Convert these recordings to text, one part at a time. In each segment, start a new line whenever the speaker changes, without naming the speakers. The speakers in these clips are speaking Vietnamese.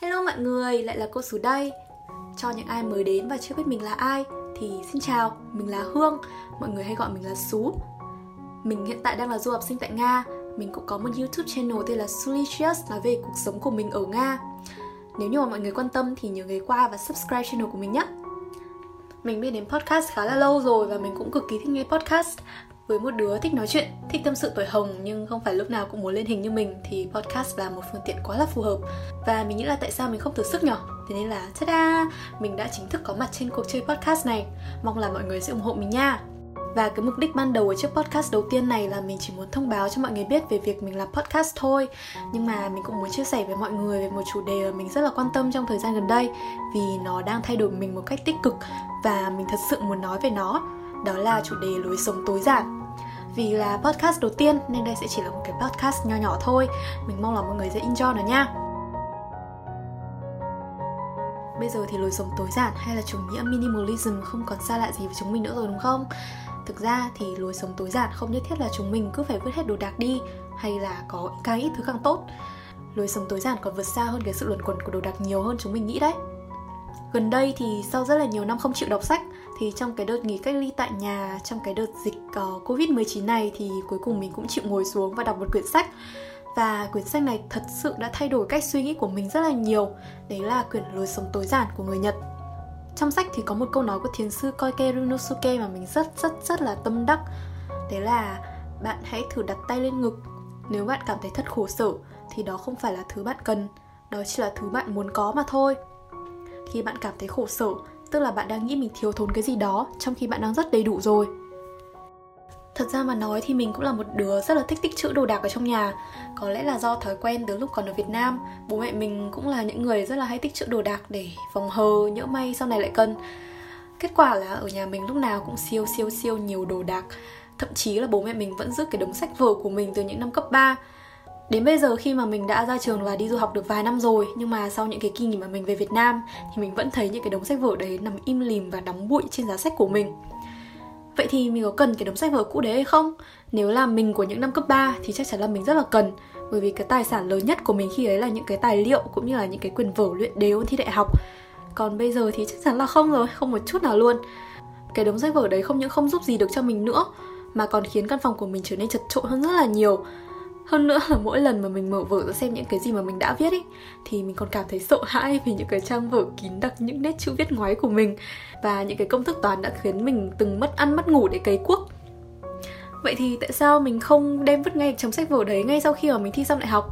Hello mọi người, lại là cô Sú đây. Cho những ai mới đến và chưa biết mình là ai Thì xin chào, mình là Hương. Mọi người hay gọi mình là Sú Mình hiện tại đang là du học sinh tại Nga. Mình cũng có một YouTube channel tên là Sulicious Nói về cuộc sống của mình ở Nga. Nếu như mà mọi người quan tâm thì nhớ ghé qua và subscribe channel của mình nhé. Mình biết đến podcast khá là lâu rồi và mình cũng cực kỳ thích nghe podcast với một đứa thích nói chuyện, thích tâm sự tuổi hồng nhưng không phải lúc nào cũng muốn lên hình như mình thì podcast là một phương tiện quá là phù hợp. Và mình nghĩ là tại sao mình không thử sức nhở? Thế nên là ta-da, mình đã chính thức có mặt trên cuộc chơi podcast này. Mong là mọi người sẽ ủng hộ mình nha. Và cái mục đích ban đầu ở chiếc podcast đầu tiên này là mình chỉ muốn thông báo cho mọi người biết về việc mình làm podcast thôi Nhưng mà mình cũng muốn chia sẻ với mọi người về một chủ đề mà mình rất là quan tâm trong thời gian gần đây Vì nó đang thay đổi mình một cách tích cực và mình thật sự muốn nói về nó đó là chủ đề lối sống tối giản vì là podcast đầu tiên, nên đây sẽ chỉ là một cái podcast nho nhỏ thôi. Mình mong là mọi người sẽ enjoy nó nha. Bây giờ thì lối sống tối giản hay là chủ nghĩa minimalism không còn xa lạ gì với chúng mình nữa rồi đúng không? Thực ra thì lối sống tối giản không nhất thiết là chúng mình cứ phải vứt hết đồ đạc đi, hay là có càng ít thứ càng tốt. Lối sống tối giản còn vượt xa hơn cái sự luẩn quẩn của đồ đạc nhiều hơn chúng mình nghĩ đấy. Gần đây thì sau rất là nhiều năm không chịu đọc sách thì trong cái đợt nghỉ cách ly tại nhà trong cái đợt dịch uh, covid 19 này thì cuối cùng mình cũng chịu ngồi xuống và đọc một quyển sách. Và quyển sách này thật sự đã thay đổi cách suy nghĩ của mình rất là nhiều. Đấy là quyển lối sống tối giản của người nhật. Trong sách thì có một câu nói của thiền sư Koike Runosuke mà mình rất rất rất là tâm đắc. Đấy là bạn hãy thử đặt tay lên ngực. Nếu bạn cảm thấy thật khổ sở thì đó không phải là thứ bạn cần. Đó chỉ là thứ bạn muốn có mà thôi. Khi bạn cảm thấy khổ sở tức là bạn đang nghĩ mình thiếu thốn cái gì đó trong khi bạn đang rất đầy đủ rồi. Thật ra mà nói thì mình cũng là một đứa rất là thích tích trữ đồ đạc ở trong nhà. Có lẽ là do thói quen từ lúc còn ở Việt Nam Bố mẹ mình cũng là những người rất là hay tích trữ đồ đạc để phòng hờ, nhỡ may sau này lại cần Kết quả là ở nhà mình lúc nào cũng siêu siêu siêu nhiều đồ đạc. Thậm chí là bố mẹ mình vẫn giữ cái đống sách vở của mình từ những năm cấp 3 Đến bây giờ khi mà mình đã ra trường và đi du học được vài năm rồi Nhưng mà sau những cái kỳ nghỉ mà mình về Việt Nam Thì mình vẫn thấy những cái đống sách vở đấy nằm im lìm và đóng bụi trên giá sách của mình. Vậy thì mình có cần cái đống sách vở cũ đấy hay không? Nếu là mình của những năm cấp 3 thì chắc chắn là mình rất là cần Bởi vì cái tài sản lớn nhất của mình khi ấy là những cái tài liệu cũng như là những cái quyền vở luyện đề ôn thi đại học. Còn bây giờ thì chắc chắn là không rồi, không một chút nào luôn. Cái đống sách vở đấy không những không giúp gì được cho mình nữa Mà còn khiến căn phòng của mình trở nên chật trội hơn rất là nhiều hơn nữa là mỗi lần mà mình mở vở ra xem những cái gì mà mình đã viết ấy thì mình còn cảm thấy sợ hãi vì những cái trang vở kín đặc những nét chữ viết ngoáy của mình và những cái công thức toán đã khiến mình từng mất ăn mất ngủ để cấy cuốc. Vậy thì tại sao mình không đem vứt ngay trong sách vở đấy ngay sau khi mà mình thi xong đại học?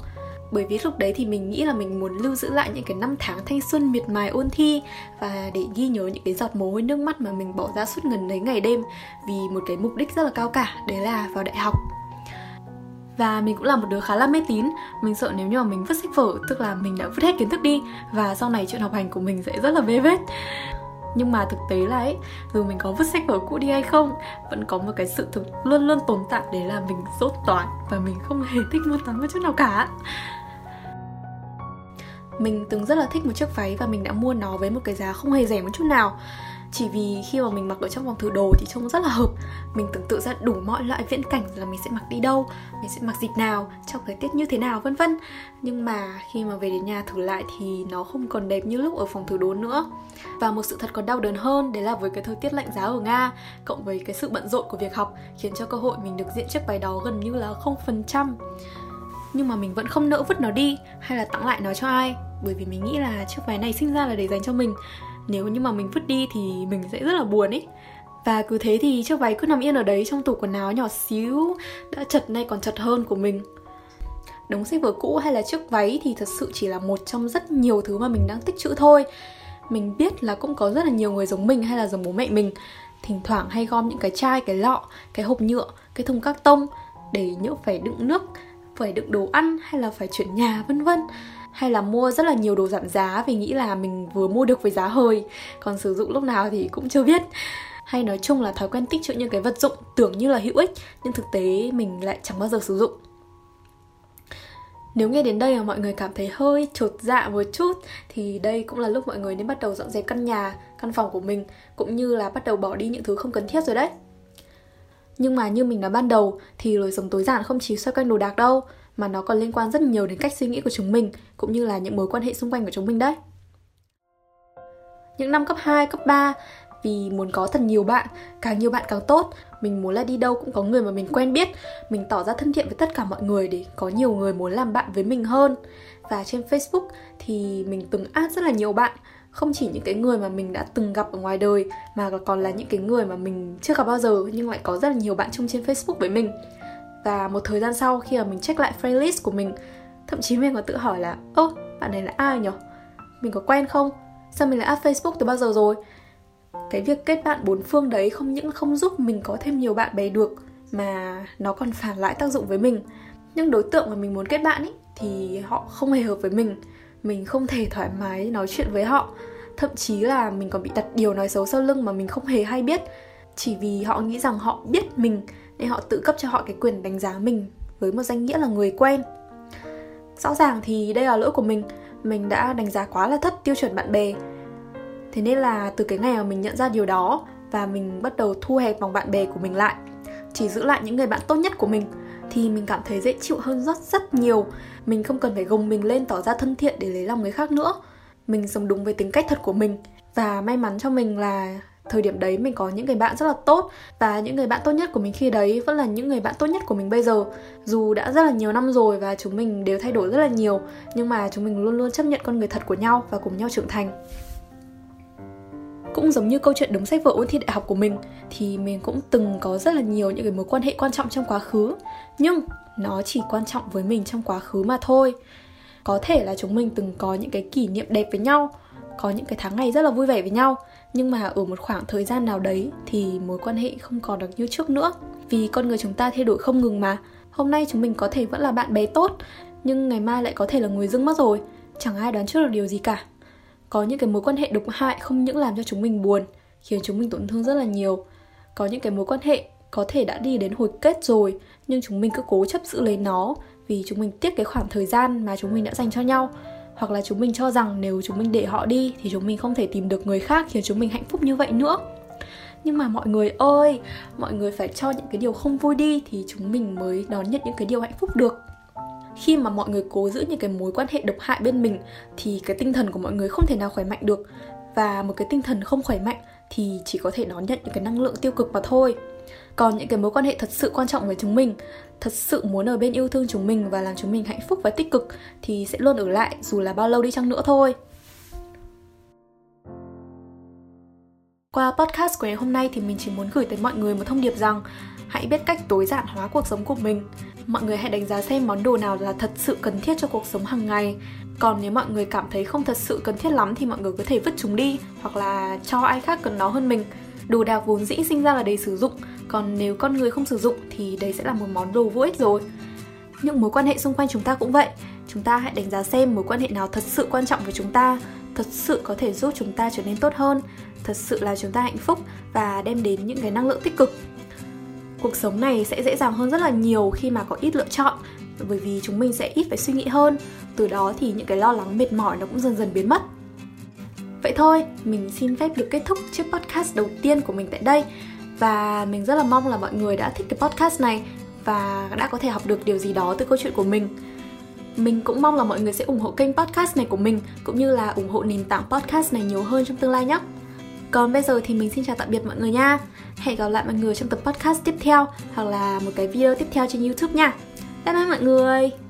Bởi vì lúc đấy thì mình nghĩ là mình muốn lưu giữ lại những cái năm tháng thanh xuân miệt mài ôn thi và để ghi nhớ những cái giọt mồ hôi nước mắt mà mình bỏ ra suốt gần đấy ngày đêm vì một cái mục đích rất là cao cả, đấy là vào đại học và mình cũng là một đứa khá là mê tín. Mình sợ nếu như mà mình vứt sách vở, Tức là mình đã vứt hết kiến thức đi, Và sau này chuyện học hành của mình sẽ rất là vê vết. Nhưng mà thực tế là ấy, dù mình có vứt sách vở cũ đi hay không, vẫn có một cái sự thực luôn luôn tồn tại để làm mình dốt toán và mình không hề thích môn toán một chút nào cả. Mình từng rất là thích một chiếc váy và mình đã mua nó với một cái giá không hề rẻ một chút nào chỉ vì khi mà mình mặc ở trong vòng thử đồ thì trông rất là hợp. Mình tưởng tượng ra đủ mọi loại viễn cảnh là mình sẽ mặc đi đâu, mình sẽ mặc dịp nào, trong thời tiết như thế nào, vân vân. Nhưng mà khi mà về đến nhà thử lại thì nó không còn đẹp như lúc ở phòng thử đồ nữa. Và một sự thật còn đau đớn hơn, đấy là với cái thời tiết lạnh giá ở nga, cộng với cái sự bận rộn của việc học, khiến cho cơ hội mình được diện chiếc váy đó gần như là không phần trăm. Nhưng mà mình vẫn không nỡ vứt nó đi, hay là tặng lại nó cho ai? Bởi vì mình nghĩ là chiếc váy này sinh ra là để dành cho mình nếu như mà mình vứt đi thì mình sẽ rất là buồn ấy và cứ thế thì chiếc váy cứ nằm yên ở đấy trong tủ quần áo nhỏ xíu, đã chật nay còn chật hơn của mình. Đống sách vở cũ hay là chiếc váy thì thật sự chỉ là một trong rất nhiều thứ mà mình đang tích trữ thôi. Mình biết là cũng có rất là nhiều người giống mình hay là giống bố mẹ mình. Thỉnh thoảng hay gom những cái chai, cái lọ, cái hộp nhựa, cái thùng các tông để nhỡ phải đựng nước, phải đựng đồ ăn hay là phải chuyển nhà, vân vân hay là mua rất là nhiều đồ giảm giá vì nghĩ là mình vừa mua được với giá hơi còn sử dụng lúc nào thì cũng chưa biết. Hay nói chung là thói quen tích trữ những cái vật dụng tưởng như là hữu ích nhưng thực tế mình lại chẳng bao giờ sử dụng. Nếu nghe đến đây mà mọi người cảm thấy hơi chột dạ một chút thì đây cũng là lúc mọi người nên bắt đầu dọn dẹp căn nhà, căn phòng của mình cũng như là bắt đầu bỏ đi những thứ không cần thiết rồi đấy. Nhưng mà như mình nói ban đầu thì lối sống tối giản không chỉ xoay quanh đồ đạc đâu mà nó còn liên quan rất nhiều đến cách suy nghĩ của chúng mình cũng như là những mối quan hệ xung quanh của chúng mình đấy. Những năm cấp 2, cấp 3 vì muốn có thật nhiều bạn, càng nhiều bạn càng tốt. Mình muốn là đi đâu cũng có người mà mình quen biết, mình tỏ ra thân thiện với tất cả mọi người để có nhiều người muốn làm bạn với mình hơn. Và trên Facebook thì mình từng add rất là nhiều bạn, không chỉ những cái người mà mình đã từng gặp ở ngoài đời mà còn là những cái người mà mình chưa gặp bao giờ nhưng lại có rất là nhiều bạn chung trên Facebook với mình. Và một thời gian sau khi mà mình check lại friend list của mình, thậm chí mình còn tự hỏi là ơ bạn này là ai nhỉ? Mình có quen không? Sao mình lại add Facebook từ bao giờ rồi? cái việc kết bạn bốn phương đấy không những không giúp mình có thêm nhiều bạn bè được mà nó còn phản lại tác dụng với mình nhưng đối tượng mà mình muốn kết bạn ấy thì họ không hề hợp với mình mình không thể thoải mái nói chuyện với họ thậm chí là mình còn bị đặt điều nói xấu sau lưng mà mình không hề hay biết chỉ vì họ nghĩ rằng họ biết mình nên họ tự cấp cho họ cái quyền đánh giá mình với một danh nghĩa là người quen. Rõ ràng thì đây là lỗi của mình. Mình đã đánh giá quá là thấp tiêu chuẩn bạn bè. Thế nên là từ cái ngày mà mình nhận ra điều đó và mình bắt đầu thu hẹp vòng bạn bè của mình lại, chỉ giữ lại những người bạn tốt nhất của mình, thì mình cảm thấy dễ chịu hơn rất rất nhiều. Mình không cần phải gồng mình lên tỏ ra thân thiện để lấy lòng người khác nữa. Mình sống đúng với tính cách thật của mình. Và may mắn cho mình là thời điểm đấy mình có những người bạn rất là tốt và những người bạn tốt nhất của mình khi đấy vẫn là những người bạn tốt nhất của mình bây giờ. Dù đã rất là nhiều năm rồi và chúng mình đều thay đổi rất là nhiều, nhưng mà chúng mình luôn luôn chấp nhận con người thật của nhau và cùng nhau trưởng thành. Cũng giống như câu chuyện đống sách vở ôn thi đại học của mình, thì mình cũng từng có rất là nhiều những cái mối quan hệ quan trọng trong quá khứ, nhưng nó chỉ quan trọng với mình trong quá khứ mà thôi. Có thể là chúng mình từng có những cái kỷ niệm đẹp với nhau, có những cái tháng ngày rất là vui vẻ với nhau nhưng mà ở một khoảng thời gian nào đấy thì mối quan hệ không còn được như trước nữa. Vì con người chúng ta thay đổi không ngừng mà. Hôm nay chúng mình có thể vẫn là bạn bè tốt, nhưng ngày mai lại có thể là người dưng mất rồi. Chẳng ai đoán trước được điều gì cả. Có những cái mối quan hệ độc hại không những làm cho chúng mình buồn, khiến chúng mình tổn thương rất là nhiều. Có những cái mối quan hệ có thể đã đi đến hồi kết rồi, nhưng chúng mình cứ cố chấp giữ lấy nó vì chúng mình tiếc cái khoảng thời gian mà chúng mình đã dành cho nhau hoặc là chúng mình cho rằng nếu chúng mình để họ đi thì chúng mình không thể tìm được người khác khiến chúng mình hạnh phúc như vậy nữa. Nhưng mà mọi người ơi, mọi người phải cho những cái điều không vui đi thì chúng mình mới đón nhận những cái điều hạnh phúc được. Khi mà mọi người cố giữ những cái mối quan hệ độc hại bên mình thì cái tinh thần của mọi người không thể nào khỏe mạnh được. Và một cái tinh thần không khỏe mạnh thì chỉ có thể đón nhận những cái năng lượng tiêu cực mà thôi còn những cái mối quan hệ thật sự quan trọng với chúng mình, thật sự muốn ở bên yêu thương chúng mình và làm chúng mình hạnh phúc và tích cực thì sẽ luôn ở lại, dù là bao lâu đi chăng nữa thôi. Qua podcast của ngày hôm nay thì mình chỉ muốn gửi tới mọi người một thông điệp rằng hãy biết cách tối giản hóa cuộc sống của mình. Mọi người hãy đánh giá xem món đồ nào là thật sự cần thiết cho cuộc sống hàng ngày. Còn nếu mọi người cảm thấy không thật sự cần thiết lắm thì mọi người có thể vứt chúng đi hoặc là cho ai khác cần nó hơn mình đồ đạc vốn dĩ sinh ra là để sử dụng, còn nếu con người không sử dụng thì đấy sẽ là một món đồ vô ích rồi. Những mối quan hệ xung quanh chúng ta cũng vậy. Chúng ta hãy đánh giá xem mối quan hệ nào thật sự quan trọng với chúng ta, thật sự có thể giúp chúng ta trở nên tốt hơn, thật sự là chúng ta hạnh phúc và đem đến những cái năng lượng tích cực. Cuộc sống này sẽ dễ dàng hơn rất là nhiều khi mà có ít lựa chọn, bởi vì chúng mình sẽ ít phải suy nghĩ hơn. Từ đó thì những cái lo lắng mệt mỏi nó cũng dần dần biến mất vậy thôi, mình xin phép được kết thúc chiếc podcast đầu tiên của mình tại đây và mình rất là mong là mọi người đã thích cái podcast này và đã có thể học được điều gì đó từ câu chuyện của mình mình cũng mong là mọi người sẽ ủng hộ kênh podcast này của mình, cũng như là ủng hộ nền tảng podcast này nhiều hơn trong tương lai nhé còn bây giờ thì mình xin chào tạm biệt mọi người nha Hẹn gặp lại mọi người trong tập podcast tiếp theo hoặc là một cái video tiếp theo trên YouTube nha. Bye bye mọi người.